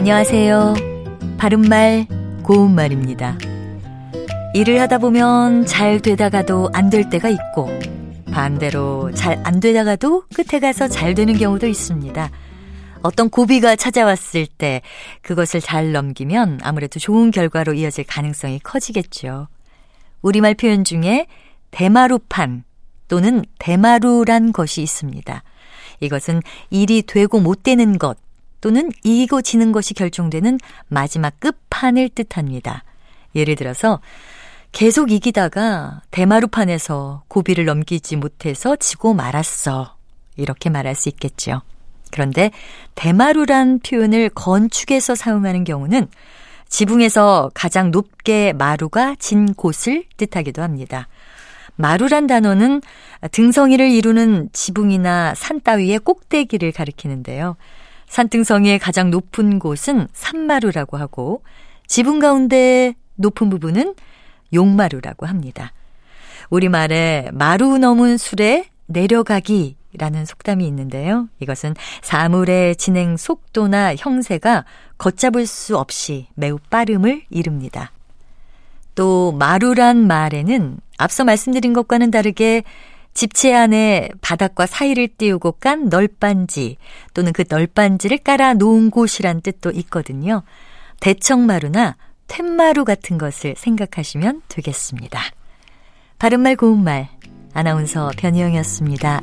안녕하세요. 바른말, 고운말입니다. 일을 하다 보면 잘 되다가도 안 될 때가 있고, 반대로 잘 안 되다가도 끝에 가서 잘 되는 경우도 있습니다. 어떤 고비가 찾아왔을 때 그것을 잘 넘기면 아무래도 좋은 결과로 이어질 가능성이 커지겠죠. 우리말 표현 중에 대마루판 또는 대마루란 것이 있습니다. 이것은 일이 되고 못 되는 것 또는 이기고 지는 것이 결정되는 마지막 끝판을 뜻합니다. 예를 들어서 계속 이기다가 대마루판에서 고비를 넘기지 못해서 지고 말았어. 이렇게 말할 수 있겠죠. 그런데 대마루란 표현을 건축에서 사용하는 경우는 지붕에서 가장 높게 마루가 진 곳을 뜻하기도 합니다. 마루란 단어는 등성이를 이루는 지붕이나 산 따위의 꼭대기를 가리키는데요. 산등성이의 가장 높은 곳은 산마루라고 하고 지붕 가운데 높은 부분은 용마루라고 합니다. 우리말에 마루 넘은 술에 내려가기 라는 속담이 있는데요. 이것은 사물의 진행 속도나 형세가 걷잡을 수 없이 매우 빠름을 이릅니다. 또 마루란 말에는 앞서 말씀드린 것과는 다르게 집체 안에 바닥과 사이를 띄우고 깐 널빤지 또는 그 널빤지를 깔아 놓은 곳이란 뜻도 있거든요. 대청마루나 툇마루 같은 것을 생각하시면 되겠습니다. 바른말 고운말 아나운서 변희영이었습니다.